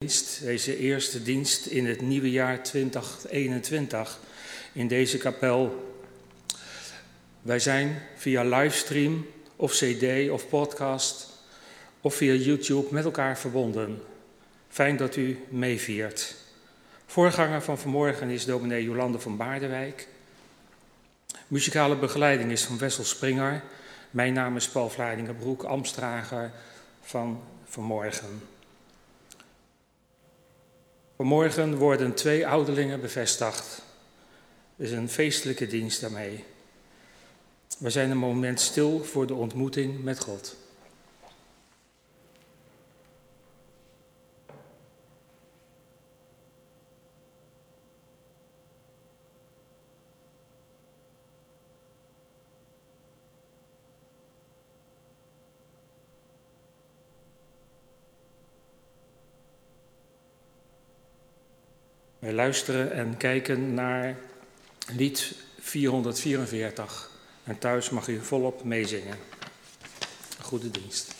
deze eerste dienst in het nieuwe jaar 2021 in deze kapel. Wij zijn via livestream of CD of podcast of via YouTube met elkaar verbonden. Fijn dat u meeviert. Voorganger van vanmorgen is dominee Jolande van Baardewijk. Muzikale begeleiding is van Wessel Springer. Mijn naam is Paul Vlaardingenbroek, Amstrager van vanmorgen. Vanmorgen worden twee ouderlingen bevestigd. Het is een feestelijke dienst daarmee. We zijn een moment stil voor de ontmoeting met God. Wij luisteren en kijken naar lied 444. En thuis mag u volop meezingen. Goede dienst.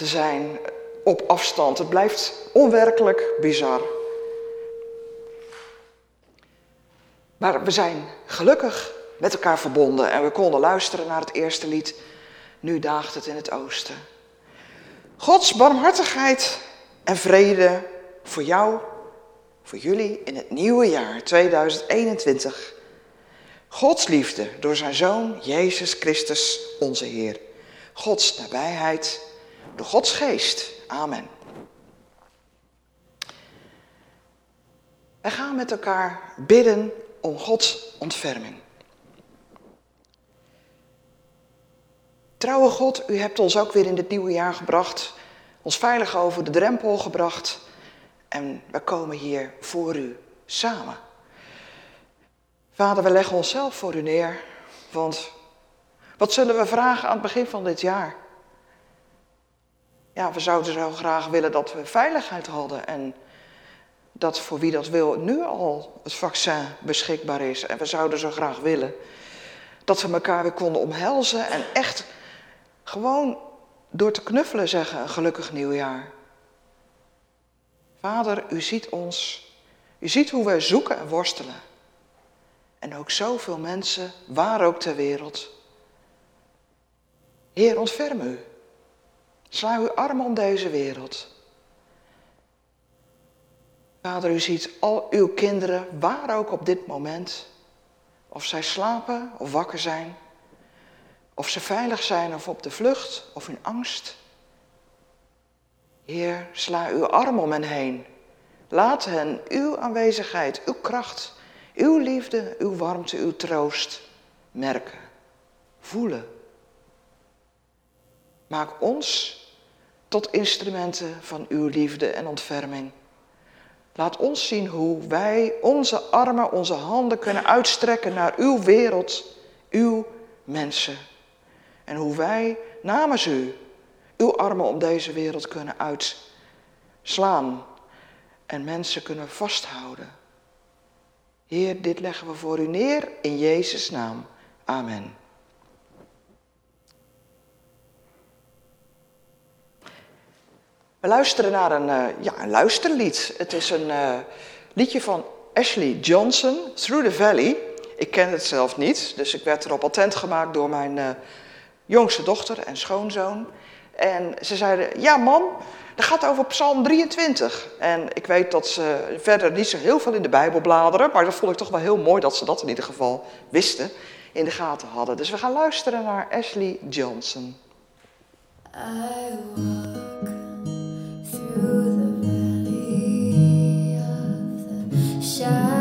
Te zijn op afstand. Het blijft onwerkelijk bizar. Maar we zijn gelukkig met elkaar verbonden en we konden luisteren naar het eerste lied. Nu daagt het in het oosten. Gods barmhartigheid en vrede voor jou, voor jullie in het nieuwe jaar 2021. Gods liefde door zijn Zoon Jezus Christus, onze Heer. Gods nabijheid door Gods geest. Amen. Wij gaan met elkaar bidden om Gods ontferming. Trouwe God, u hebt ons ook weer in dit nieuwe jaar gebracht, ons veilig over de drempel gebracht en we komen hier voor u samen. Vader, we leggen onszelf voor u neer, want wat zullen we vragen aan het begin van dit jaar? Ja, we zouden zo graag willen dat we veiligheid hadden en dat voor wie dat wil nu al het vaccin beschikbaar is. En we zouden zo graag willen dat we elkaar weer konden omhelzen en echt gewoon door te knuffelen zeggen een gelukkig nieuwjaar. Vader, u ziet ons, u ziet hoe wij zoeken en worstelen. En ook zoveel mensen, waar ook ter wereld. Heer, ontferm u. Sla uw armen om deze wereld. Vader, u ziet al uw kinderen, waar ook op dit moment, of zij slapen of wakker zijn, of ze veilig zijn of op de vlucht of in angst. Heer, sla uw arm om hen heen. Laat hen uw aanwezigheid, uw kracht, uw liefde, uw warmte, uw troost merken, voelen. Maak ons tot instrumenten van uw liefde en ontferming. Laat ons zien hoe wij onze armen, onze handen kunnen uitstrekken naar uw wereld, uw mensen. En hoe wij namens u uw armen om deze wereld kunnen uitslaan en mensen kunnen vasthouden. Heer, dit leggen we voor u neer in Jezus' naam. Amen. We luisteren naar een, uh, ja, een luisterlied. Het is een uh, liedje van Ashley Johnson, Through the Valley. Ik ken het zelf niet, dus ik werd erop attent gemaakt door mijn uh, jongste dochter en schoonzoon. En ze zeiden, ja man, dat gaat over Psalm 23. En ik weet dat ze verder niet zo heel veel in de Bijbel bladeren, maar dat vond ik toch wel heel mooi dat ze dat in ieder geval wisten, in de gaten hadden. Dus we gaan luisteren naar Ashley Johnson. I walk through the valley of the shadow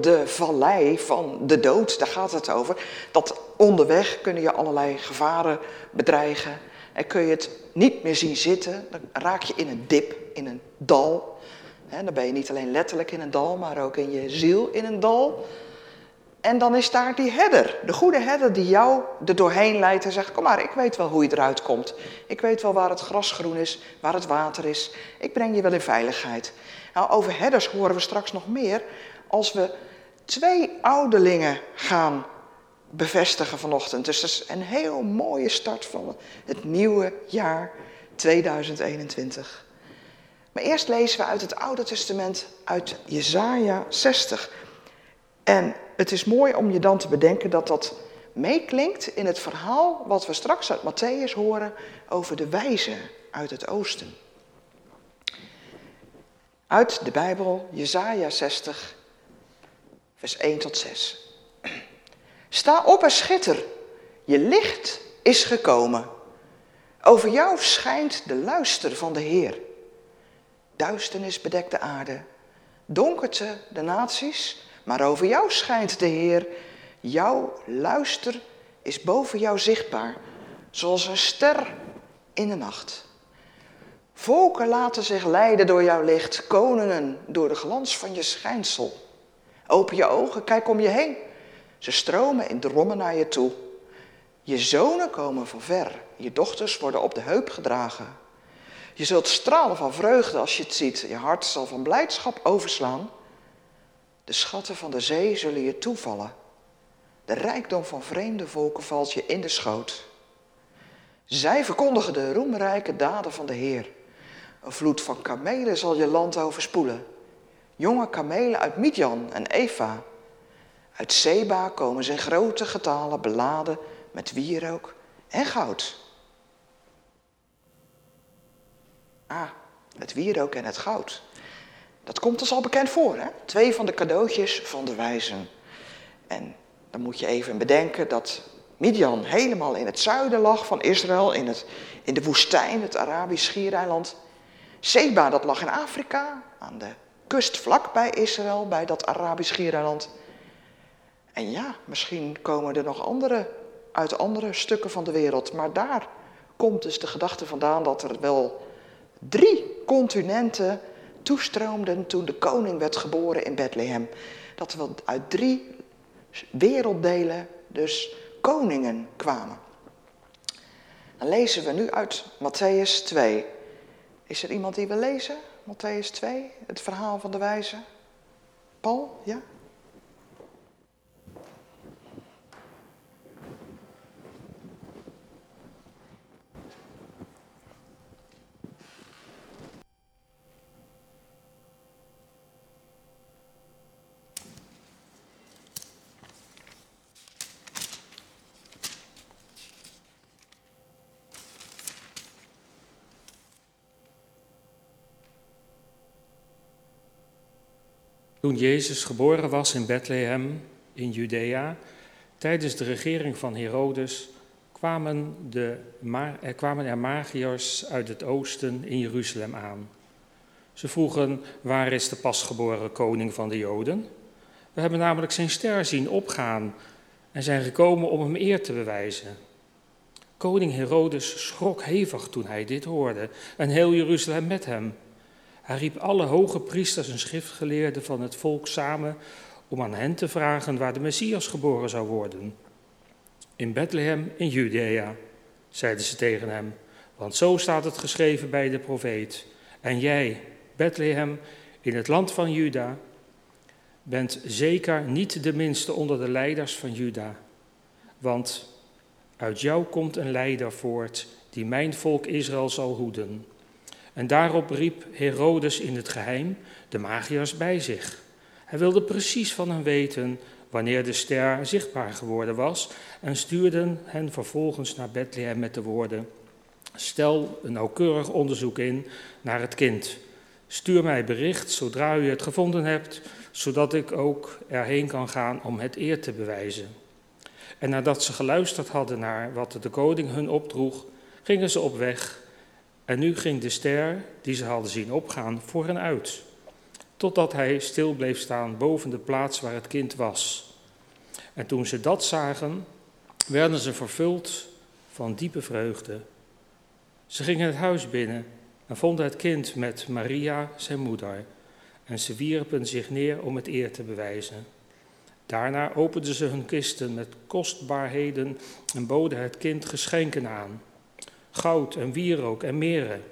de vallei van de dood, daar gaat het over. Dat onderweg kunnen je allerlei gevaren bedreigen. En kun je het niet meer zien zitten, dan raak je in een dip, in een dal. dan ben je niet alleen letterlijk in een dal, maar ook in je ziel in een dal. En dan is daar die herder, de goede herder die jou er doorheen leidt en zegt: Kom maar, ik weet wel hoe je eruit komt. Ik weet wel waar het gras groen is, waar het water is. Ik breng je wel in veiligheid. Nou, over herders horen we straks nog meer als we twee ouderlingen gaan bevestigen vanochtend. Dus dat is een heel mooie start van het nieuwe jaar 2021. Maar eerst lezen we uit het Oude Testament, uit Jesaja 60. En het is mooi om je dan te bedenken dat dat meeklinkt in het verhaal wat we straks uit Matthäus horen over de wijze uit het oosten. Uit de Bijbel, Jesaja 60, vers 1 tot 6. Sta op en schitter, je licht is gekomen. Over jou schijnt de luister van de Heer. Duisternis bedekt de aarde, donkerte de naties, maar over jou schijnt de Heer. Jouw luister is boven jou zichtbaar, zoals een ster in de nacht. Volken laten zich leiden door jouw licht, koningen door de glans van je schijnsel. Open je ogen, kijk om je heen. Ze stromen in drommen naar je toe. Je zonen komen van ver, je dochters worden op de heup gedragen. Je zult stralen van vreugde als je het ziet, je hart zal van blijdschap overslaan. De schatten van de zee zullen je toevallen. De rijkdom van vreemde volken valt je in de schoot. Zij verkondigen de roemrijke daden van de Heer. Een vloed van kamelen zal je land overspoelen. Jonge kamelen uit Midjan en Eva. Uit Seba komen ze in grote getalen beladen met wierook en goud. Ah, het wierook en het goud. Dat komt ons al bekend voor, hè? Twee van de cadeautjes van de wijzen. En dan moet je even bedenken dat Midian helemaal in het zuiden lag van Israël, in, het, in de woestijn, het Arabisch schiereiland. Seba, dat lag in Afrika, aan de kust vlak bij Israël, bij dat Arabisch Giereiland. En ja, misschien komen er nog andere uit andere stukken van de wereld. Maar daar komt dus de gedachte vandaan dat er wel drie continenten toestroomden toen de koning werd geboren in Bethlehem. Dat er uit drie werelddelen dus koningen kwamen. Dan lezen we nu uit Matthäus 2. Is er iemand die wil lezen? Matthäus 2, het verhaal van de wijze. Paul, ja? Toen Jezus geboren was in Bethlehem in Judea, tijdens de regering van Herodes, kwamen, de, er kwamen er magiërs uit het oosten in Jeruzalem aan. Ze vroegen, waar is de pasgeboren koning van de Joden? We hebben namelijk zijn ster zien opgaan en zijn gekomen om hem eer te bewijzen. Koning Herodes schrok hevig toen hij dit hoorde en heel Jeruzalem met hem. Hij riep alle hoge priesters en schriftgeleerden van het volk samen om aan hen te vragen waar de Messias geboren zou worden. In Bethlehem in Judea, zeiden ze tegen hem, want zo staat het geschreven bij de profeet. En jij, Bethlehem, in het land van Juda, bent zeker niet de minste onder de leiders van Juda, want uit jou komt een leider voort die mijn volk Israël zal hoeden. En daarop riep Herodes in het geheim de magiërs bij zich. Hij wilde precies van hen weten wanneer de ster zichtbaar geworden was en stuurde hen vervolgens naar Bethlehem met de woorden: Stel een nauwkeurig onderzoek in naar het kind. Stuur mij bericht zodra u het gevonden hebt, zodat ik ook erheen kan gaan om het eer te bewijzen. En nadat ze geluisterd hadden naar wat de koning hun opdroeg, gingen ze op weg en nu ging de ster, die ze hadden zien opgaan, voor hen uit, totdat hij stil bleef staan boven de plaats waar het kind was. En toen ze dat zagen, werden ze vervuld van diepe vreugde. Ze gingen het huis binnen en vonden het kind met Maria, zijn moeder, en ze wierpen zich neer om het eer te bewijzen. Daarna openden ze hun kisten met kostbaarheden en boden het kind geschenken aan goud en wierook en meren.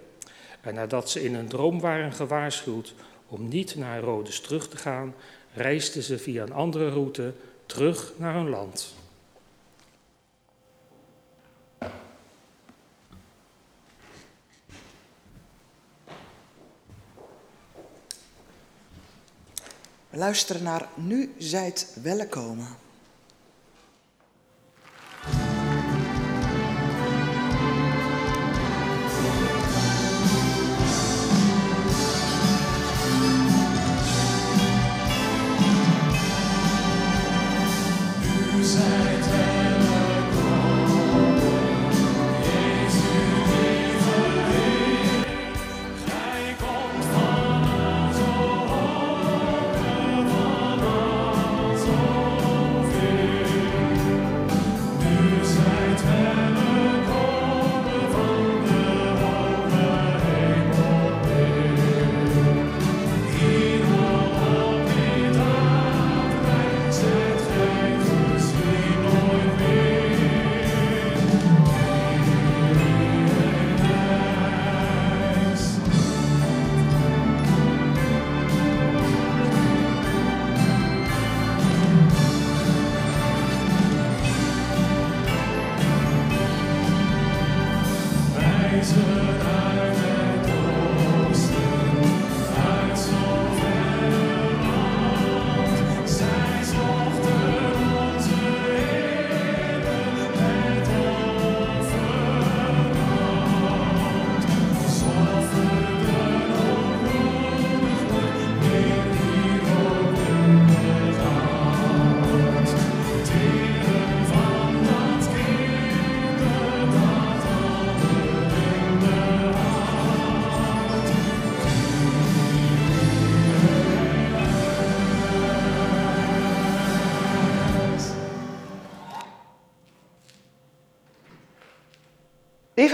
En nadat ze in een droom waren gewaarschuwd om niet naar Herodes terug te gaan, reisden ze via een andere route terug naar hun land. We luisteren naar Nu zijt welkom.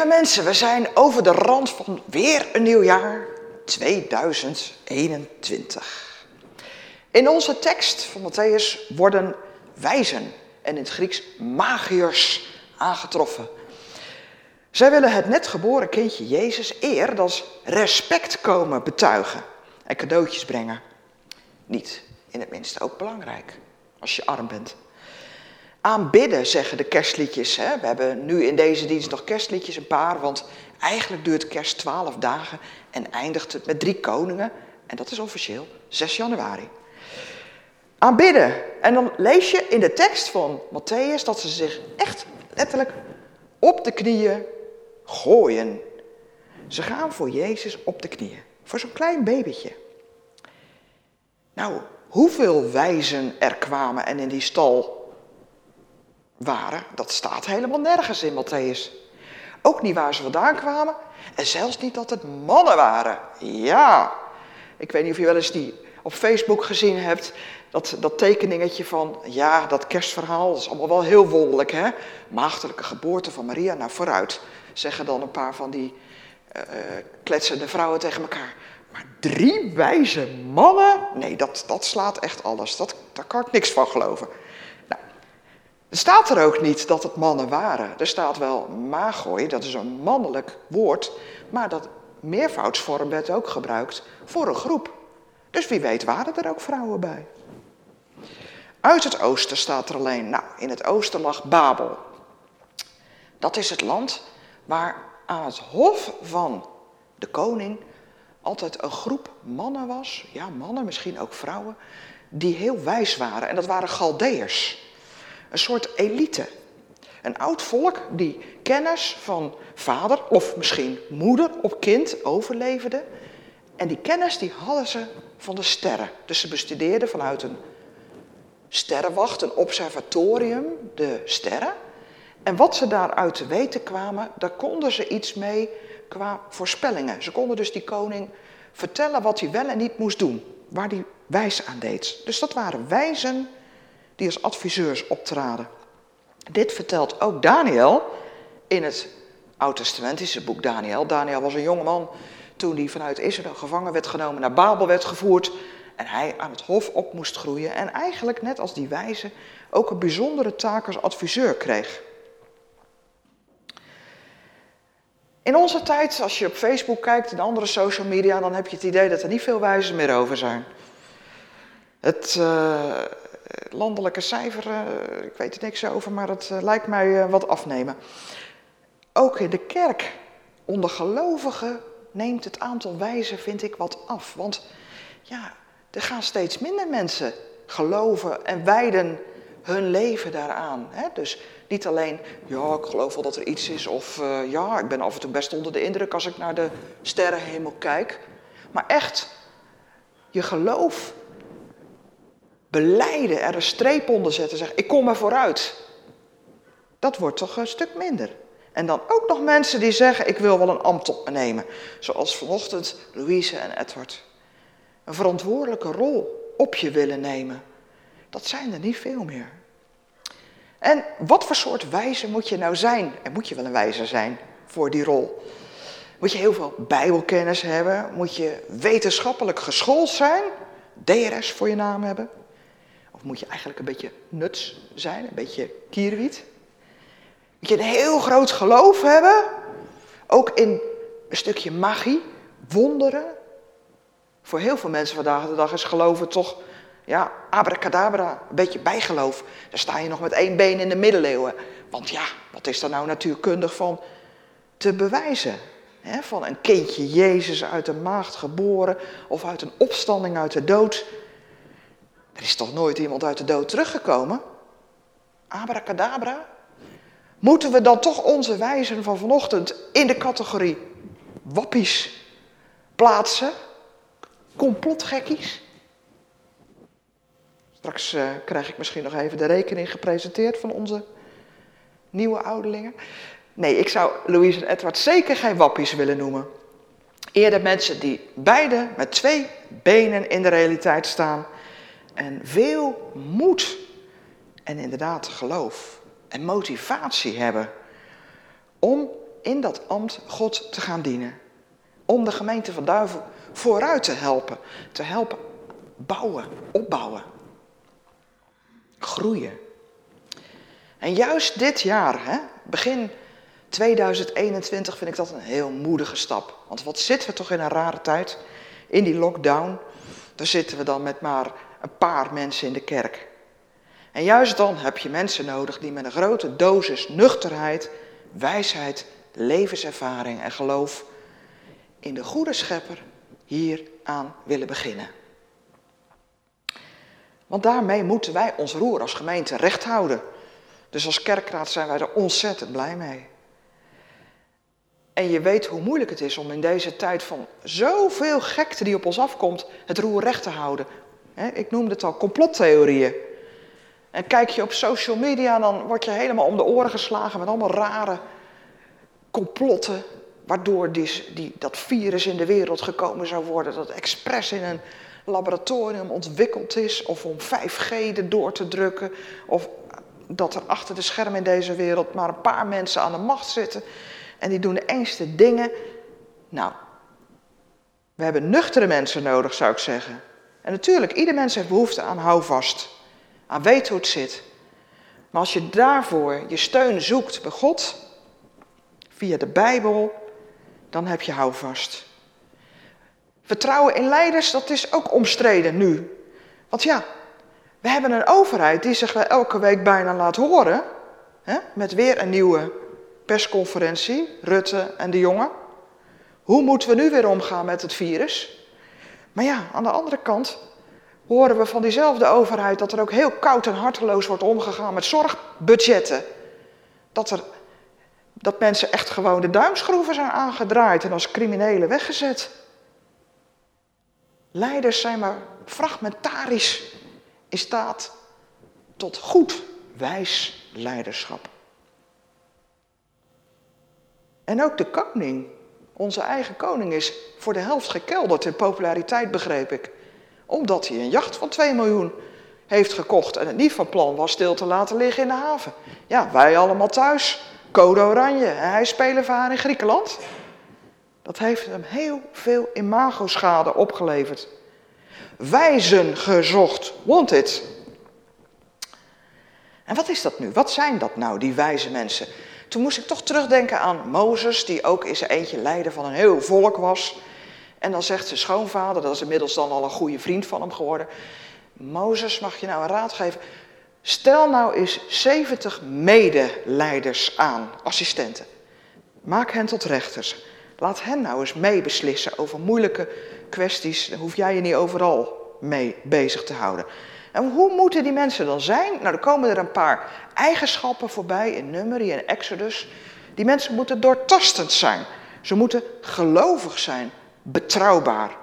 Mensen, we zijn over de rand van weer een nieuw jaar 2021. In onze tekst van Matthäus worden wijzen en in het Grieks magiërs aangetroffen. Zij willen het net geboren kindje Jezus eer als respect komen betuigen en cadeautjes brengen. Niet in het minste ook belangrijk als je arm bent. Aanbidden, zeggen de kerstliedjes. Hè? We hebben nu in deze dienst nog kerstliedjes, een paar, want eigenlijk duurt kerst twaalf dagen en eindigt het met drie koningen. En dat is officieel 6 januari. Aanbidden. En dan lees je in de tekst van Matthäus dat ze zich echt letterlijk op de knieën gooien. Ze gaan voor Jezus op de knieën. Voor zo'n klein babytje. Nou, hoeveel wijzen er kwamen en in die stal waren, dat staat helemaal nergens in Matthäus. Ook niet waar ze vandaan kwamen en zelfs niet dat het mannen waren. Ja, ik weet niet of je wel eens die op Facebook gezien hebt, dat, dat tekeningetje van, ja, dat kerstverhaal, dat is allemaal wel heel wonderlijk, hè? Maagdelijke geboorte van Maria, nou vooruit, zeggen dan een paar van die uh, kletsende vrouwen tegen elkaar. Maar drie wijze mannen? Nee, dat, dat slaat echt alles. Dat, daar kan ik niks van geloven. Er staat er ook niet dat het mannen waren. Er staat wel magoi, dat is een mannelijk woord. Maar dat meervoudsvorm werd ook gebruikt voor een groep. Dus wie weet waren er ook vrouwen bij. Uit het oosten staat er alleen, nou, in het oosten lag Babel. Dat is het land waar aan het hof van de koning altijd een groep mannen was, ja mannen, misschien ook vrouwen, die heel wijs waren. En dat waren Galdeërs, een soort elite. Een oud volk die kennis van vader of misschien moeder op kind overleefde. En die kennis die hadden ze van de sterren. Dus ze bestudeerden vanuit een sterrenwacht, een observatorium, de sterren. En wat ze daaruit te weten kwamen, daar konden ze iets mee qua voorspellingen. Ze konden dus die koning vertellen wat hij wel en niet moest doen, waar hij wijs aan deed. Dus dat waren wijzen die als adviseurs optraden. Dit vertelt ook Daniel in het Oud-testamentische boek Daniel. Daniel was een jongeman toen hij vanuit Israël gevangen werd genomen, naar Babel werd gevoerd en hij aan het hof op moest groeien. En eigenlijk, net als die wijze, ook een bijzondere taak als adviseur kreeg. In onze tijd, als je op Facebook kijkt en andere social media, dan heb je het idee dat er niet veel wijzen meer over zijn. Het uh, landelijke cijfer, uh, ik weet er niks over, maar het uh, lijkt mij wat afnemen. Ook in de kerk, onder gelovigen, neemt het aantal wijzen, vind ik, wat af. Want ja, er gaan steeds minder mensen geloven en wijden hun leven daaraan. Hè? Dus niet alleen, ja, ik geloof wel dat er iets is, of ja, ik ben af en toe best onder de indruk als ik naar de sterrenhemel kijk. Maar echt, je geloof beleiden, er een streep onder zetten, zeggen, ik kom er vooruit. Dat wordt toch een stuk minder. En dan ook nog mensen die zeggen, ik wil wel een ambt op me nemen. Zoals vanochtend Louise en Edward. Een verantwoordelijke rol op je willen nemen. Dat zijn er niet veel meer. En wat voor soort wijze moet je nou zijn? En moet je wel een wijze zijn voor die rol? Moet je heel veel bijbelkennis hebben? Moet je wetenschappelijk geschoold zijn? DRS voor je naam hebben? Moet je eigenlijk een beetje nuts zijn? Een beetje kierwiet? Moet je een heel groot geloof hebben? Ook in een stukje magie, wonderen? Voor heel veel mensen vandaag de dag is geloven toch ja, abracadabra, een beetje bijgeloof. Dan sta je nog met één been in de middeleeuwen. Want ja, wat is er nou natuurkundig van te bewijzen? van een kindje Jezus uit een maagd geboren of uit een opstanding uit de dood. Er is toch nooit iemand uit de dood teruggekomen? Abracadabra? Moeten we dan toch onze wijzen van vanochtend in de categorie wappies plaatsen? Complotgekkies? Straks uh, krijg ik misschien nog even de rekening gepresenteerd van onze nieuwe ouderlingen. Nee, ik zou Louise en Edward zeker geen wappies willen noemen. Eerder mensen die beide met twee benen in de realiteit staan. En veel moed en inderdaad geloof en motivatie hebben om in dat ambt God te gaan dienen. Om de gemeente van Duiven vooruit te helpen. Te helpen bouwen, opbouwen. Groeien. En juist dit jaar, hè, begin 2021, vind ik dat een heel moedige stap. Want wat zitten we toch in een rare tijd? In die lockdown, daar zitten we dan met maar een paar mensen in de kerk. En juist dan heb je mensen nodig die met een grote dosis nuchterheid, wijsheid, levenservaring en geloof in de goede schepper hier aan willen beginnen. Want daarmee moeten wij ons roer als gemeente recht houden. Dus als kerkraad zijn wij er ontzettend blij mee. En je weet hoe moeilijk het is om in deze tijd van zoveel gekte die op ons afkomt, het roer recht te houden. Ik noemde het al complottheorieën. En kijk je op social media, dan word je helemaal om de oren geslagen met allemaal rare complotten. Waardoor die, dat virus in de wereld gekomen zou worden. Dat expres in een laboratorium ontwikkeld is. Of om 5G erdoor te drukken. Of dat er achter de schermen in deze wereld maar een paar mensen aan de macht zitten. En die doen de engste dingen. Nou, we hebben nuchtere mensen nodig, zou ik zeggen. En natuurlijk, ieder mens heeft behoefte aan houvast. Aan weten hoe het zit. Maar als je daarvoor je steun zoekt bij God, via de Bijbel, dan heb je houvast. Vertrouwen in leiders, dat is ook omstreden nu. Want ja, we hebben een overheid die zich elke week bijna laat horen. Hè, met weer een nieuwe persconferentie, Rutte en de jongen. Hoe moeten we nu weer omgaan met het virus? Maar ja, aan de andere kant horen we van diezelfde overheid dat er ook heel koud en harteloos wordt omgegaan met zorgbudgetten. Dat, er, dat mensen echt gewoon de duimschroeven zijn aangedraaid en als criminelen weggezet. Leiders zijn maar fragmentarisch in staat tot goed, wijs leiderschap. En ook de koning, onze eigen koning, is voor de helft gekelderd in populariteit, begreep ik. Omdat hij een jacht van 2 miljoen heeft gekocht en het niet van plan was stil te laten liggen in de haven. Ja, wij allemaal thuis, code oranje hij spelervaar in Griekenland. Dat heeft hem heel veel imagoschade opgeleverd. Wijzen gezocht, wanted. En wat is dat nu? Wat zijn dat nou, die wijze mensen? Toen moest ik toch terugdenken aan Mozes, die ook zijn eentje leider van een heel volk was. En dan zegt zijn schoonvader, dat is inmiddels dan al een goede vriend van hem geworden. Mozes, mag je nou een raad geven? Stel nou eens 70 medeleiders aan, assistenten. Maak hen tot rechters. Laat hen nou eens meebeslissen over moeilijke kwesties. Dan hoef jij je niet overal mee bezig te houden. En hoe moeten die mensen dan zijn? Nou, er komen er een paar eigenschappen voorbij in Numeri en Exodus. Die mensen moeten doortastend zijn. Ze moeten gelovig zijn, betrouwbaar.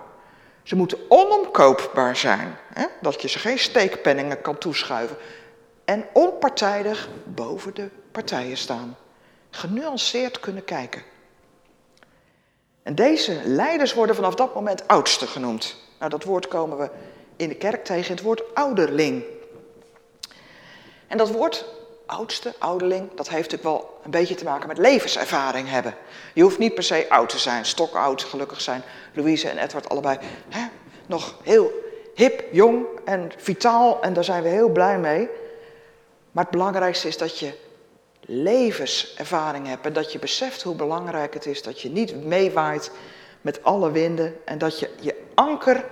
Ze moeten onomkoopbaar zijn. Hè? Dat je ze geen steekpenningen kan toeschuiven. En onpartijdig boven de partijen staan. Genuanceerd kunnen kijken. En deze leiders worden vanaf dat moment oudste genoemd. Nou, dat woord komen we in de kerk tegen het woord ouderling. En dat woord oudste, ouderling, dat heeft natuurlijk wel een beetje te maken met levenservaring hebben. Je hoeft niet per se oud te zijn, stokoud, gelukkig zijn Louise en Edward allebei hè, nog heel hip, jong en vitaal en daar zijn we heel blij mee. Maar het belangrijkste is dat je levenservaring hebt en dat je beseft hoe belangrijk het is dat je niet meewaait met alle winden en dat je je anker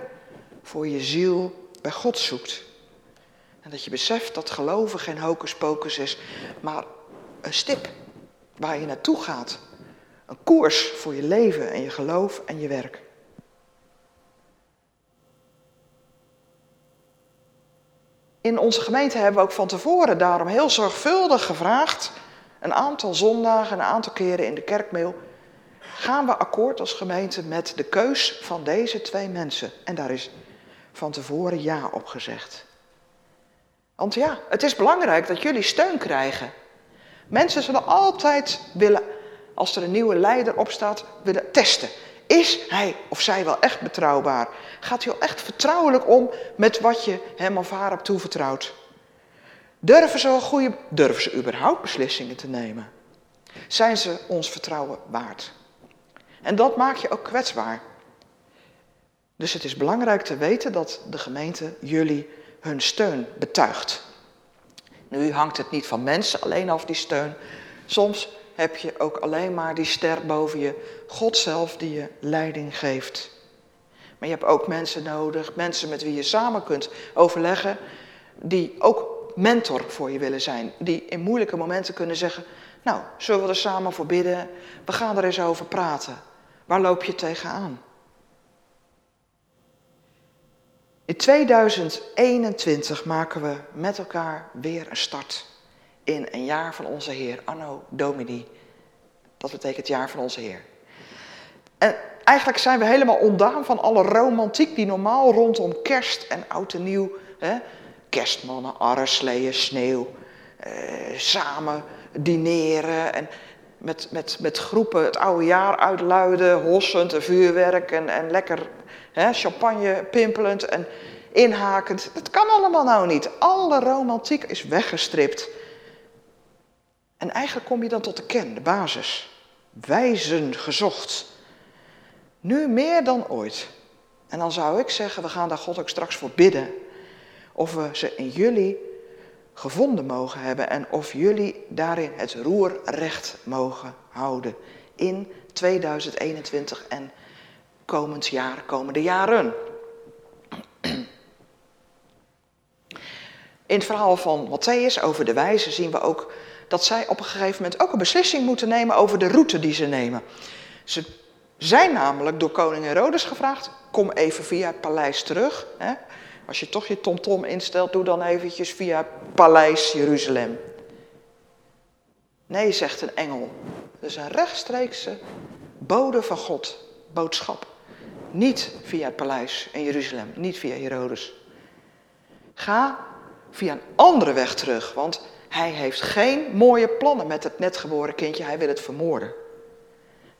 voor je ziel bij God zoekt. En dat je beseft dat geloven geen hocus pocus is, maar een stip waar je naartoe gaat. Een koers voor je leven en je geloof en je werk. In onze gemeente hebben we ook van tevoren daarom heel zorgvuldig gevraagd, een aantal zondagen, een aantal keren in de kerkmail, gaan we akkoord als gemeente met de keus van deze twee mensen. En daar is van tevoren ja op gezegd. Want ja, het is belangrijk dat jullie steun krijgen. Mensen zullen altijd willen, als er een nieuwe leider opstaat, willen testen. Is hij of zij wel echt betrouwbaar? Gaat hij wel echt vertrouwelijk om met wat je hem of haar hebt toevertrouwd? Durven ze wel goede, durven ze überhaupt beslissingen te nemen? Zijn ze ons vertrouwen waard? En dat maakt je ook kwetsbaar. Dus het is belangrijk te weten dat de gemeente jullie hun steun betuigt. Nu hangt het niet van mensen alleen af, die steun. Soms heb je ook alleen maar die ster boven je, God zelf die je leiding geeft. Maar je hebt ook mensen nodig, mensen met wie je samen kunt overleggen, die ook mentor voor je willen zijn. Die in moeilijke momenten kunnen zeggen, nou, zullen we er samen voor bidden? We gaan er eens over praten. Waar loop je tegenaan? In 2021 maken we met elkaar weer een start in een jaar van onze Heer, Anno Domini. Dat betekent jaar van onze Heer. En eigenlijk zijn we helemaal ontdaan van alle romantiek die normaal rondom kerst en oud en nieuw, hè, kerstmannen, arresleeën, sneeuw, eh, samen dineren en met, met, met groepen het oude jaar uitluiden, hossend en vuurwerk en, en lekker champagne pimpelend en inhakend. Dat kan allemaal nou niet. Alle romantiek is weggestript. En eigenlijk kom je dan tot de kern, de basis. Wijzen gezocht. Nu meer dan ooit. En dan zou ik zeggen, we gaan daar God ook straks voor bidden. Of we ze in jullie gevonden mogen hebben en of jullie daarin het roer recht mogen houden in 2021 en komend jaar, komende jaren. In het verhaal van Matthäus over de wijzen zien we ook dat zij op een gegeven moment ook een beslissing moeten nemen over de route die ze nemen. Ze zijn namelijk door koning Herodes gevraagd, kom even via het paleis terug. Hè? Als je toch je tomtom instelt, doe dan eventjes via paleis Jeruzalem. Nee, zegt een engel. Dus een rechtstreekse bode van God, boodschap. Niet via het paleis in Jeruzalem, niet via Herodes. Ga via een andere weg terug, want hij heeft geen mooie plannen met het netgeboren kindje, hij wil het vermoorden.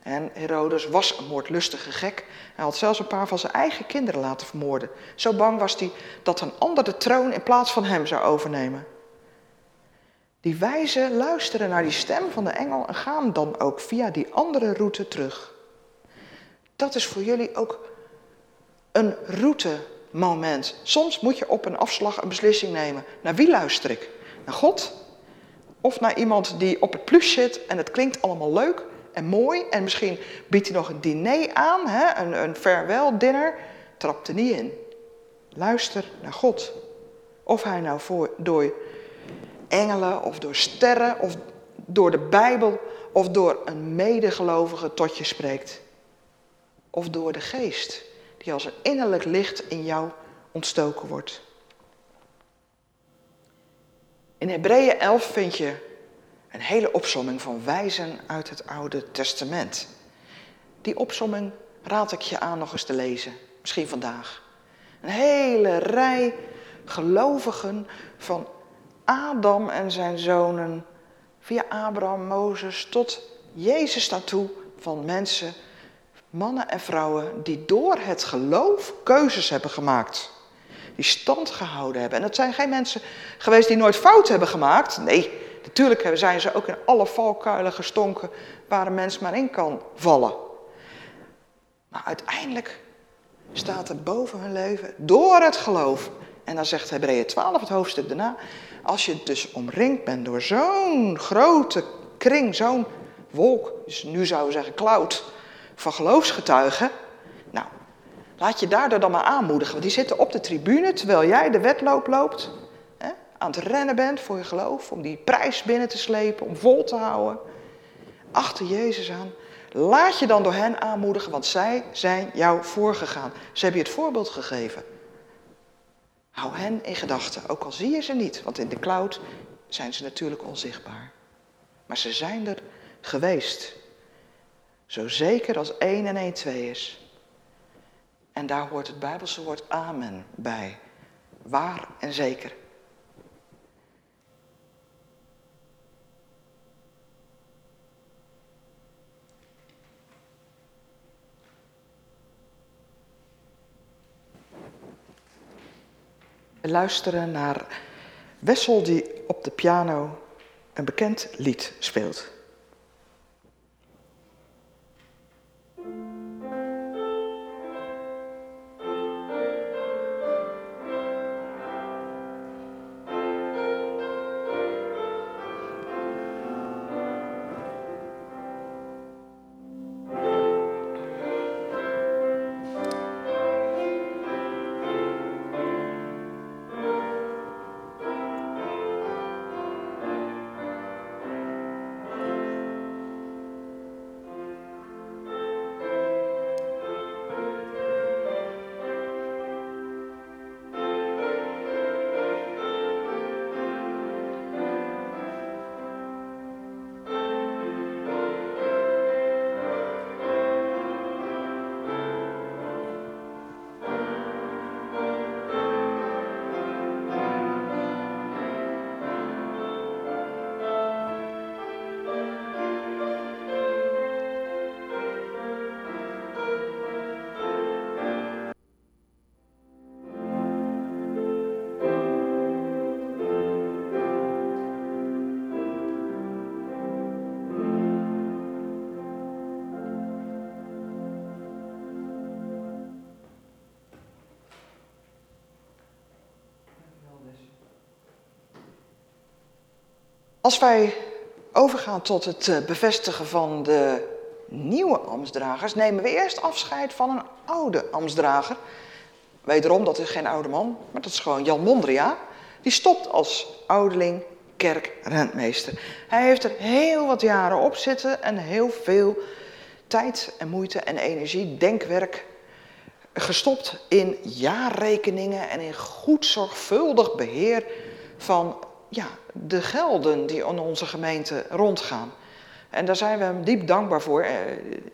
En Herodes was een moordlustige gek. Hij had zelfs een paar van zijn eigen kinderen laten vermoorden. Zo bang was hij dat een ander de troon in plaats van hem zou overnemen. Die wijzen luisteren naar die stem van de engel en gaan dan ook via die andere route terug. Dat is voor jullie ook een routemoment. Soms moet je op een afslag een beslissing nemen. Naar wie luister ik? Naar God? Of naar iemand die op het plus zit en het klinkt allemaal leuk, en mooi. En misschien biedt hij nog een diner aan, hè? een, een farewell dinner. Trap er niet in. Luister naar God. Of hij nou voor, door engelen of door sterren of door de Bijbel of door een medegelovige tot je spreekt. Of door de geest die als een innerlijk licht in jou ontstoken wordt. In Hebreeën 11 vind je een hele opsomming van wijzen uit het Oude Testament. Die opsomming raad ik je aan nog eens te lezen, misschien vandaag. Een hele rij gelovigen van Adam en zijn zonen, via Abraham, Mozes tot Jezus daartoe, van mensen, mannen en vrouwen die door het geloof keuzes hebben gemaakt. Die stand gehouden hebben. En dat zijn geen mensen geweest die nooit fout hebben gemaakt. Nee, Natuurlijk zijn ze ook in alle valkuilen gestonken waar een mens maar in kan vallen. Maar uiteindelijk staat er boven hun leven door het geloof. En dan zegt Hebreeën 12, het hoofdstuk daarna. Als je dus omringd bent door zo'n grote kring, zo'n wolk, dus nu zouden we zeggen cloud, van geloofsgetuigen. Nou, laat je daardoor dan maar aanmoedigen. Want die zitten op de tribune terwijl jij de wedloop loopt aan het rennen bent voor je geloof, om die prijs binnen te slepen, om vol te houden, achter Jezus aan, laat je dan door hen aanmoedigen, want zij zijn jou voorgegaan. Ze hebben je het voorbeeld gegeven. Hou hen in gedachten, ook al zie je ze niet, want in de cloud zijn ze natuurlijk onzichtbaar. Maar ze zijn er geweest. Zo zeker als één en één twee is. En daar hoort het Bijbelse woord amen bij. Waar en zeker. We luisteren naar Wessel die op de piano een bekend lied speelt. Als wij overgaan tot het eh, bevestigen van de nieuwe ambtsdragers, nemen we eerst afscheid van een oude ambtsdrager. Wederom, dat is geen oude man, maar dat is gewoon Jan Mondria. Die stopt als ouderling kerkrentmeester. Hij heeft er heel wat jaren op zitten en heel veel tijd en moeite en energie, denkwerk gestopt in jaarrekeningen en in goed zorgvuldig beheer van ja, de gelden die in onze gemeente rondgaan. En daar zijn we hem diep dankbaar voor. Eh,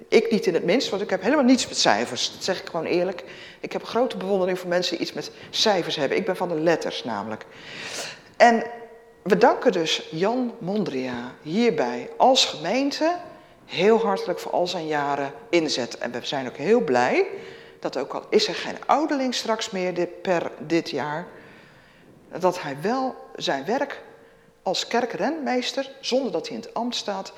ik niet in het minst, want ik heb helemaal niets met cijfers. Dat zeg ik gewoon eerlijk. Ik heb grote bewondering voor mensen die iets met cijfers hebben. Ik ben van de letters namelijk. En we danken dus Jan Mondria hierbij als gemeente heel hartelijk voor al zijn jaren inzet. En we zijn ook heel blij dat ook al is er geen ouderling straks meer per dit jaar, dat hij wel zijn werk als kerkrenmeester, zonder dat hij in het ambt staat,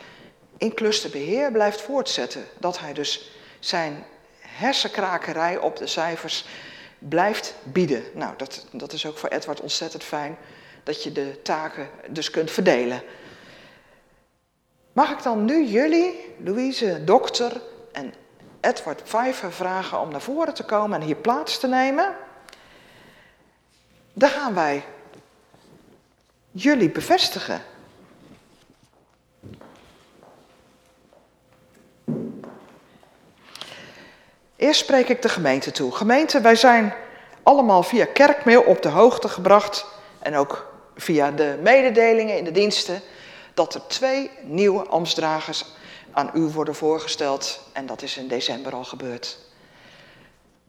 in clusterbeheer blijft voortzetten. Dat hij dus zijn hersenkrakerij op de cijfers blijft bieden. Nou, dat, dat is ook voor Edward ontzettend fijn, dat je de taken dus kunt verdelen. Mag ik dan nu jullie, Louise, dokter en Edward Pfeiffer vragen om naar voren te komen en hier plaats te nemen? Dan gaan wij jullie bevestigen. Eerst spreek ik de gemeente toe. Gemeente, wij zijn allemaal via kerkmail op de hoogte gebracht en ook via de mededelingen in de diensten dat er twee nieuwe ambtsdragers aan u worden voorgesteld en dat is in december al gebeurd.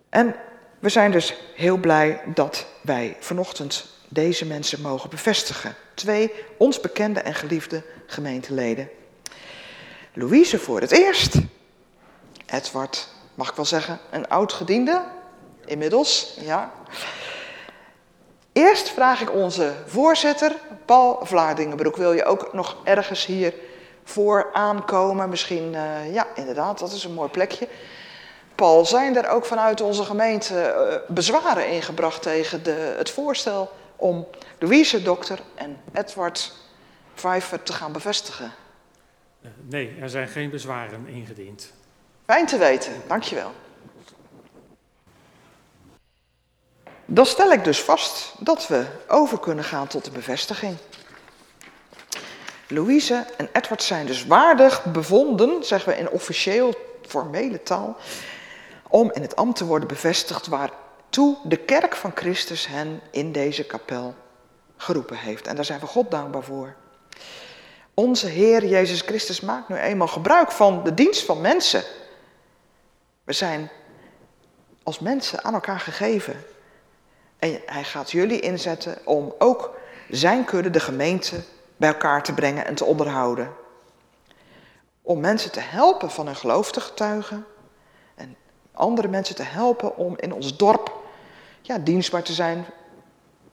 En we zijn dus heel blij dat wij vanochtend deze mensen mogen bevestigen. Twee ons bekende en geliefde gemeenteleden. Louise voor het eerst. Edward, mag ik wel zeggen, een oud gediende. Inmiddels, ja. Eerst vraag ik onze voorzitter, Paul Vlaardingenbroek. Wil je ook nog ergens hier voor aankomen? Misschien, uh, ja, inderdaad, dat is een mooi plekje. Paul, zijn er ook vanuit onze gemeente uh, bezwaren ingebracht tegen de, het voorstel om Louise Dokter en Edward Pfeiffer te gaan bevestigen? Uh, nee, er zijn geen bezwaren ingediend. Fijn te weten, dankjewel. Dan stel ik dus vast dat we over kunnen gaan tot de bevestiging. Louise en Edward zijn dus waardig bevonden, zeggen we in officieel formele taal, om in het ambt te worden bevestigd waartoe de kerk van Christus hen in deze kapel geroepen heeft. En daar zijn we God dankbaar voor. Onze Heer Jezus Christus maakt nu eenmaal gebruik van de dienst van mensen. We zijn als mensen aan elkaar gegeven. En hij gaat jullie inzetten om ook zijn kudde, de gemeente, bij elkaar te brengen en te onderhouden. Om mensen te helpen van hun geloof te getuigen. En andere mensen te helpen om in ons dorp ja, dienstbaar te zijn.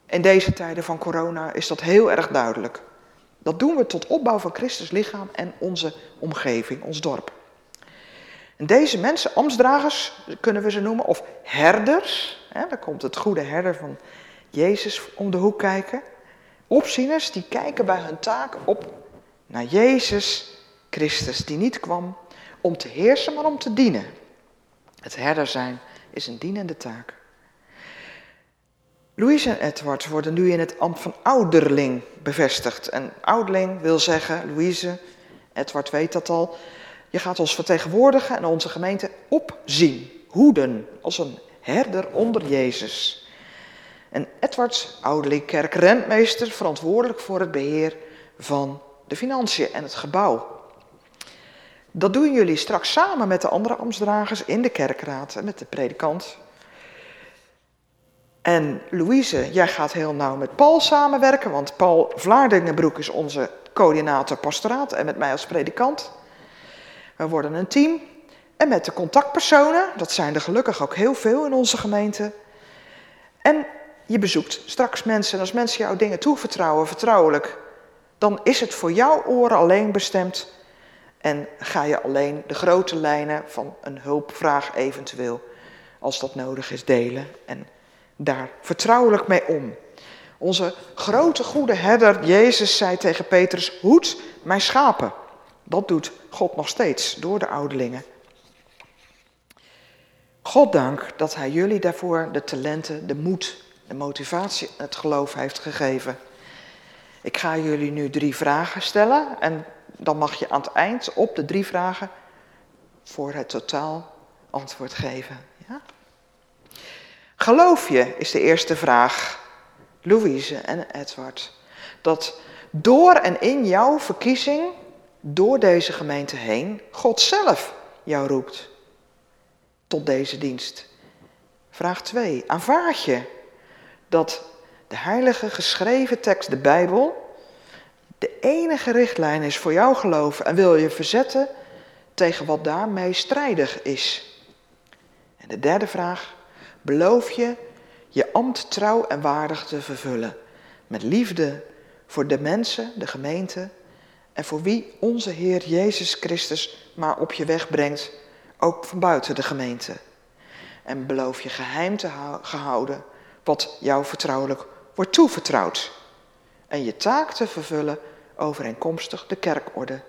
In deze tijden van corona is dat heel erg duidelijk. Dat doen we tot opbouw van Christus lichaam en onze omgeving, ons dorp. En deze mensen, ambtsdragers kunnen we ze noemen, of herders. Hè, daar komt het goede herder van Jezus om de hoek kijken. Opzieners die kijken bij hun taak op naar Jezus Christus, die niet kwam om te heersen, maar om te dienen. Het herder zijn is een dienende taak. Louise en Edward worden nu in het ambt van ouderling bevestigd. En ouderling wil zeggen, Louise, Edward weet dat al, je gaat ons vertegenwoordigen en onze gemeente opzien, hoeden, als een herder onder Jezus. En Edwards, ouderling kerkrentmeester, verantwoordelijk voor het beheer van de financiën en het gebouw. Dat doen jullie straks samen met de andere ambtsdragers in de kerkraad en met de predikant. En Louise, jij gaat heel nauw met Paul samenwerken, want Paul Vlaardingenbroek is onze coördinator pastoraat en met mij als predikant. We worden een team. En met de contactpersonen, dat zijn er gelukkig ook heel veel in onze gemeente. En je bezoekt straks mensen, en als mensen jou dingen toevertrouwen, vertrouwelijk, dan is het voor jouw oren alleen bestemd. En ga je alleen de grote lijnen van een hulpvraag eventueel, als dat nodig is, delen. En daar vertrouwelijk mee om. Onze grote goede herder Jezus zei tegen Petrus: Hoed mijn schapen. Dat doet God nog steeds door de ouderlingen. God dank dat Hij jullie daarvoor de talenten, de moed, de motivatie, het geloof heeft gegeven. Ik ga jullie nu drie vragen stellen en dan mag je aan het eind op de drie vragen voor het totaal antwoord geven. Ja? Geloof je, is de eerste vraag, Louise en Edward, dat door en in jouw verkiezing, door deze gemeente heen, God zelf jou roept tot deze dienst? Vraag 2. Aanvaard je dat de heilige geschreven tekst, de Bijbel, de enige richtlijn is voor jouw geloof en wil je verzetten tegen wat daarmee strijdig is? En de derde vraag. Beloof je je ambt trouw en waardig te vervullen. Met liefde voor de mensen, de gemeente en voor wie onze Heer Jezus Christus maar op je weg brengt, ook van buiten de gemeente. En beloof je geheim te gehouden wat jou vertrouwelijk wordt toevertrouwd. En je taak te vervullen overeenkomstig de kerkorde.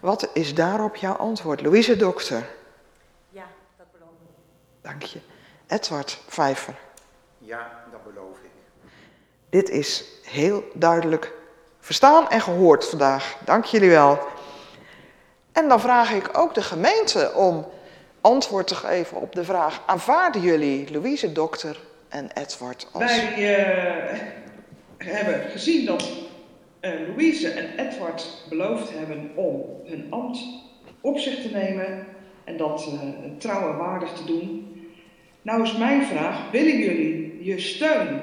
Wat is daarop jouw antwoord, Louise Dokter? Ja, dat beloof ik. Dank je. Edward Vijver. Ja, dat beloof ik. Dit is heel duidelijk verstaan en gehoord vandaag. Dank jullie wel. En dan vraag ik ook de gemeente om antwoord te geven op de vraag: aanvaarden jullie Louise Dokter en Edward als. Wij uh, hebben gezien dat uh, Louise en Edward beloofd hebben om hun ambt op zich te nemen en dat uh, trouw en waardig te doen. Nou is mijn vraag: willen jullie je steun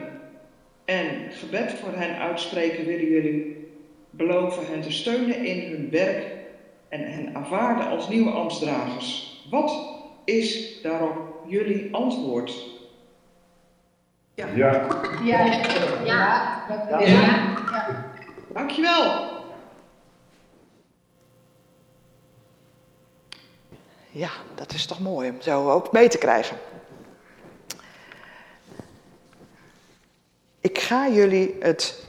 en gebed voor hen uitspreken? Willen jullie beloven hen te steunen in hun werk en hen aanvaarden als nieuwe ambtsdragers? Wat is daarop jullie antwoord? Ja. Ja. Ja. Ja. ja. ja. Dankjewel. Ja, dat is toch mooi om zo ook mee te krijgen. Ik ga jullie het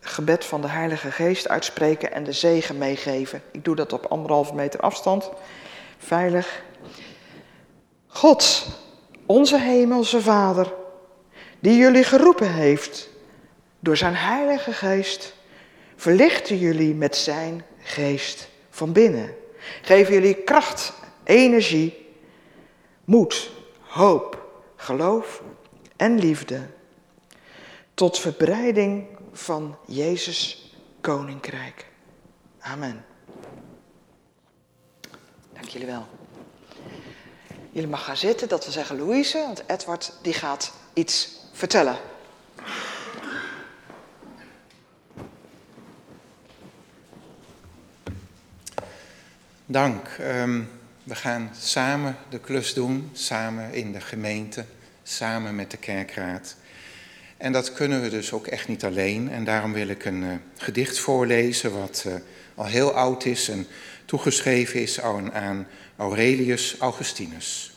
gebed van de Heilige Geest uitspreken en de zegen meegeven. Ik doe dat op anderhalve meter afstand, veilig. God, onze Hemelse Vader, die jullie geroepen heeft door zijn Heilige Geest, verlichten jullie met zijn geest van binnen. Geven jullie kracht, energie, moed, hoop, geloof en liefde tot verbreiding van Jezus koninkrijk. Amen. Dank jullie wel. Jullie mag gaan zitten, dat we zeggen Louise, want Edward die gaat iets vertellen. Dank. Um, we gaan samen de klus doen, samen in de gemeente, samen met de kerkraad. En dat kunnen we dus ook echt niet alleen. En daarom wil ik een uh, gedicht voorlezen wat uh, al heel oud is en toegeschreven is aan Aurelius Augustinus.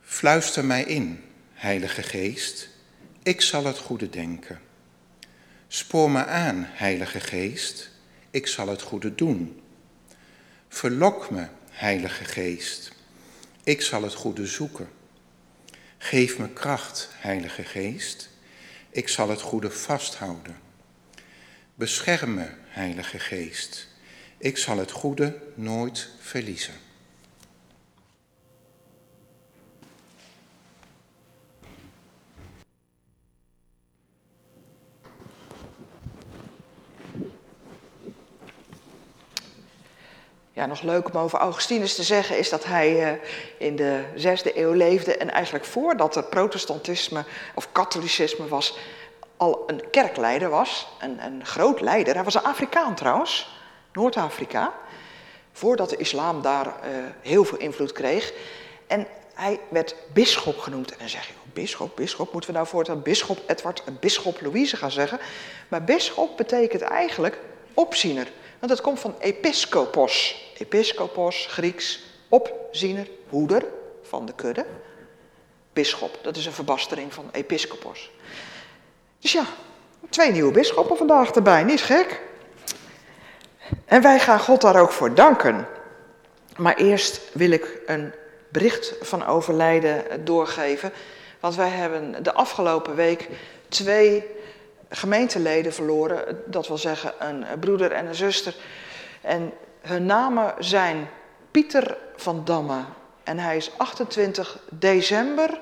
Fluister mij in, Heilige Geest, ik zal het goede denken. Spoor me aan, Heilige Geest, ik zal het goede doen. Verlok me, Heilige Geest, ik zal het goede zoeken. Geef me kracht, Heilige Geest, ik zal het goede vasthouden. Bescherm me, Heilige Geest, ik zal het goede nooit verliezen. Ja, nog leuk om over Augustinus te zeggen is dat hij uh, in de zesde eeuw leefde en eigenlijk voordat er protestantisme of katholicisme was, al een kerkleider was, een, een groot leider. Hij was een Afrikaan trouwens, Noord-Afrika, voordat de islam daar uh, heel veel invloed kreeg. En hij werd bisschop genoemd. En dan zeg je, oh, bisschop, bisschop, moeten we nou voortaan bisschop Edward en bisschop Louise gaan zeggen? Maar bisschop betekent eigenlijk opziener. Want het komt van episkopos. Episkopos, Grieks, opziener, hoeder van de kudde. Bisschop, dat is een verbastering van episkopos. Dus ja, twee nieuwe bisschoppen vandaag erbij, niet gek. En wij gaan God daar ook voor danken. Maar eerst wil ik een bericht van overlijden doorgeven. Want wij hebben de afgelopen week twee gemeenteleden verloren. Dat wil zeggen een broeder en een zuster. En hun namen zijn Pieter van Damme. En hij is 28 december,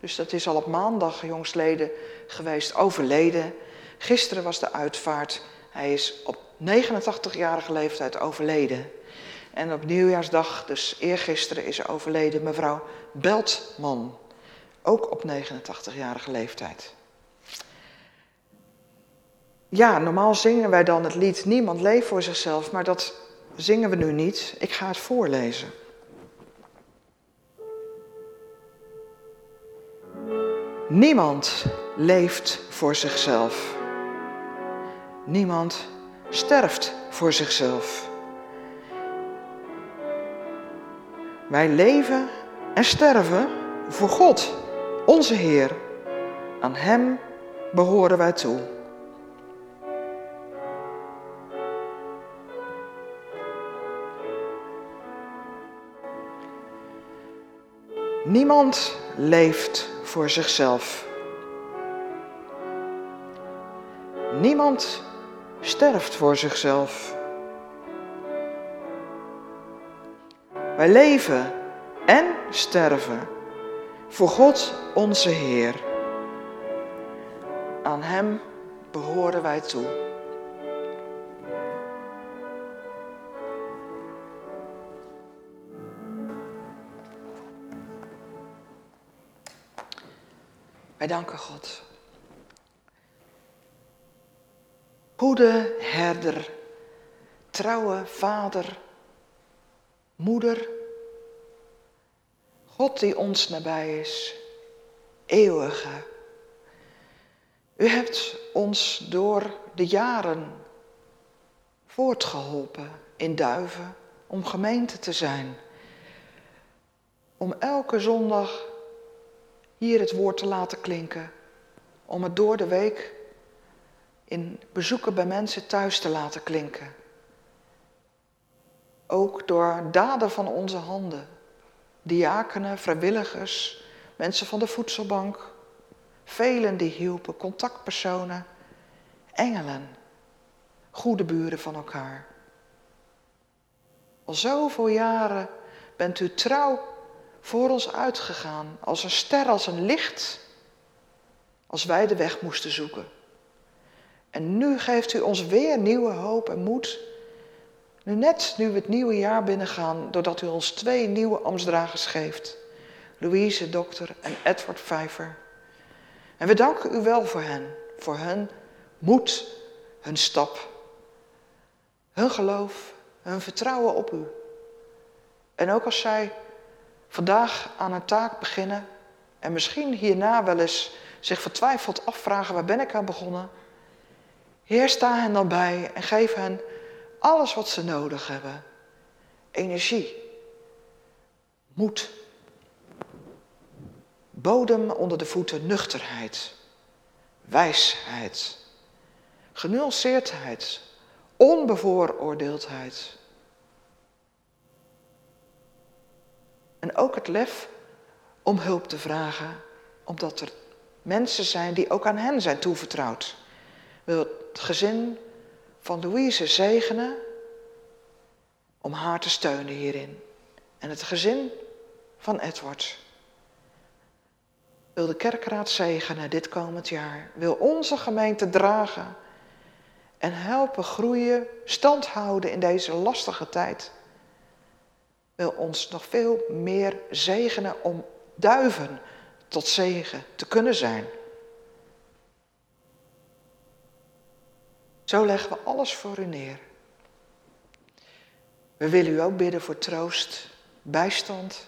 dus dat is al op maandag jongstleden geweest, overleden. Gisteren was de uitvaart. Hij is op 89-jarige leeftijd overleden. En op nieuwjaarsdag, dus eergisteren, is overleden mevrouw Beltman. Ook op 89-jarige leeftijd. Ja, normaal zingen wij dan het lied Niemand leeft voor zichzelf, maar dat zingen we nu niet. Ik ga het voorlezen. Niemand leeft voor zichzelf. Niemand sterft voor zichzelf. Wij leven en sterven voor God, onze Heer. Aan Hem behoren wij toe. Niemand leeft voor zichzelf. Niemand sterft voor zichzelf. Wij leven en sterven voor God onze Heer. Aan Hem behoren wij toe. Wij danken God. Goede herder, trouwe vader, moeder, God die ons nabij is, eeuwige. U hebt ons door de jaren voortgeholpen in duiven om gemeente te zijn. Om elke zondag hier het woord te laten klinken. Om het door de week in bezoeken bij mensen thuis te laten klinken. Ook door daden van onze handen. Diakenen, vrijwilligers, mensen van de voedselbank. Velen die hielpen, contactpersonen, engelen, goede buren van elkaar. Al zoveel jaren bent u trouw voor ons uitgegaan, als een ster, als een licht, als wij de weg moesten zoeken. En nu geeft u ons weer nieuwe hoop en moed. Nu net nu we het nieuwe jaar binnengaan, doordat u ons twee nieuwe ambtsdragers geeft. Louise Dokter en Edward Vijver. En we danken u wel voor hen, voor hun moed, hun stap, hun geloof, hun vertrouwen op u. En ook als zij vandaag aan een taak beginnen en misschien hierna wel eens zich vertwijfeld afvragen waar ben ik aan begonnen. Heer, sta hen dan bij en geef hen alles wat ze nodig hebben. Energie, moed, bodem onder de voeten, nuchterheid, wijsheid, genuanceerdheid, onbevooroordeeldheid. En ook het lef om hulp te vragen, omdat er mensen zijn die ook aan hen zijn toevertrouwd. Wil het gezin van Louise zegenen om haar te steunen hierin. En het gezin van Edward. Wil de kerkraad zegenen dit komend jaar. Wil onze gemeente dragen en helpen groeien, stand houden in deze lastige tijd wil ons nog veel meer zegenen om duiven tot zegen te kunnen zijn. Zo leggen we alles voor u neer. We willen u ook bidden voor troost, bijstand,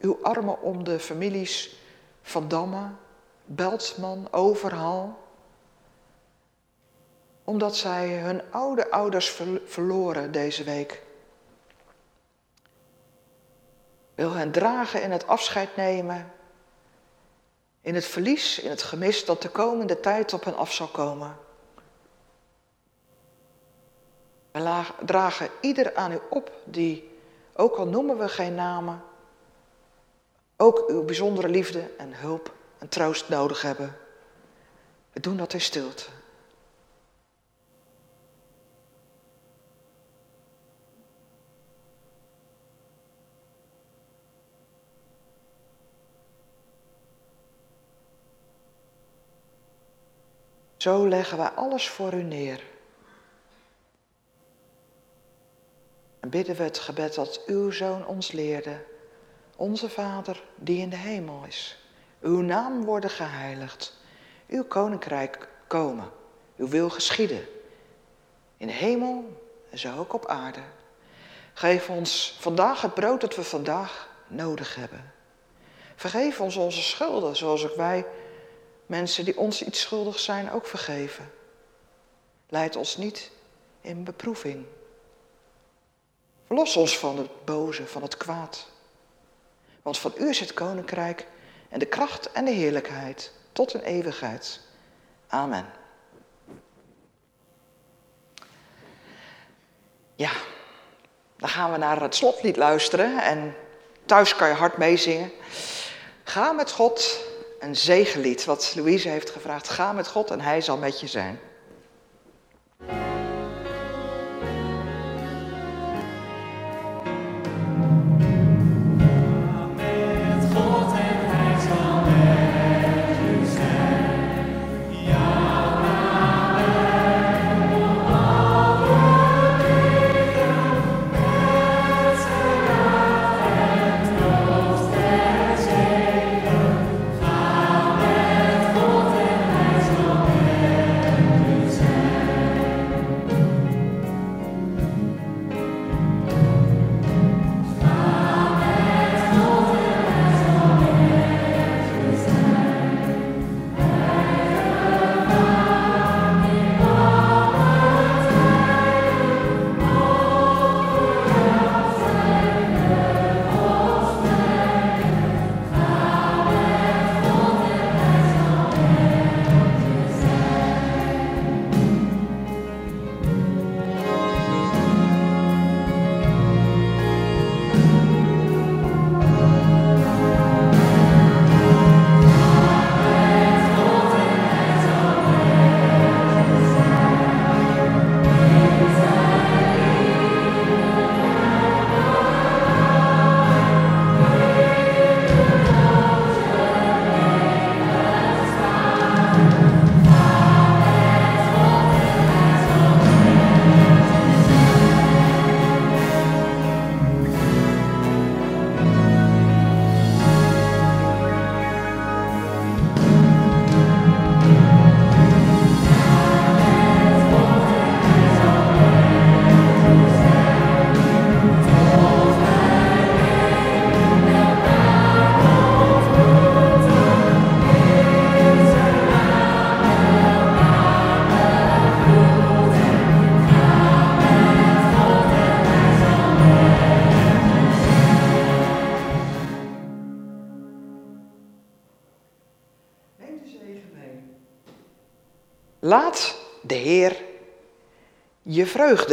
uw armen om de families van Damme, Beltsman, Overhal. Omdat zij hun oude ouders verloren deze week. Wil hen dragen in het afscheid nemen In het verlies, in het gemis dat de komende tijd op hen af zal komen. We dragen ieder aan u op die, ook al noemen we geen namen, ook uw bijzondere liefde en hulp en troost nodig hebben. We doen dat in stilte. Zo leggen wij alles voor u neer. En bidden we het gebed dat uw zoon ons leerde. Onze Vader die in de hemel is. Uw naam worden geheiligd. Uw koninkrijk komen. Uw wil geschieden. In de hemel en zo ook op aarde. Geef ons vandaag het brood dat we vandaag nodig hebben. Vergeef ons onze schulden zoals ook wij mensen die ons iets schuldig zijn ook vergeven. Leid ons niet in beproeving. Verlos ons van het boze, van het kwaad. Want van u is het koninkrijk en de kracht en de heerlijkheid tot een eeuwigheid. Amen. Ja, dan gaan we naar het slotlied luisteren en thuis kan je hard meezingen. Ga met God een zegenlied wat Louise heeft gevraagd. Ga met God en hij zal met je zijn.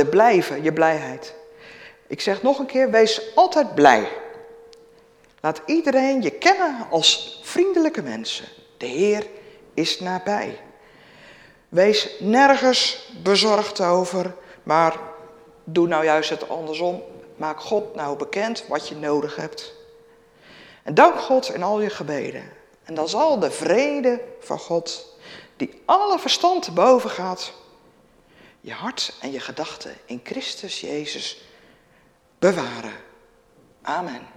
Blijven, je blijheid. Ik zeg nog een keer, wees altijd blij. Laat iedereen je kennen als vriendelijke mensen. De Heer is nabij. Wees nergens bezorgd over, maar doe nou juist het andersom. Maak God nou bekend wat je nodig hebt. En dank God in al je gebeden. En dan zal de vrede van God die alle verstand te boven gaat, je hart en je gedachten in Christus Jezus bewaren. Amen.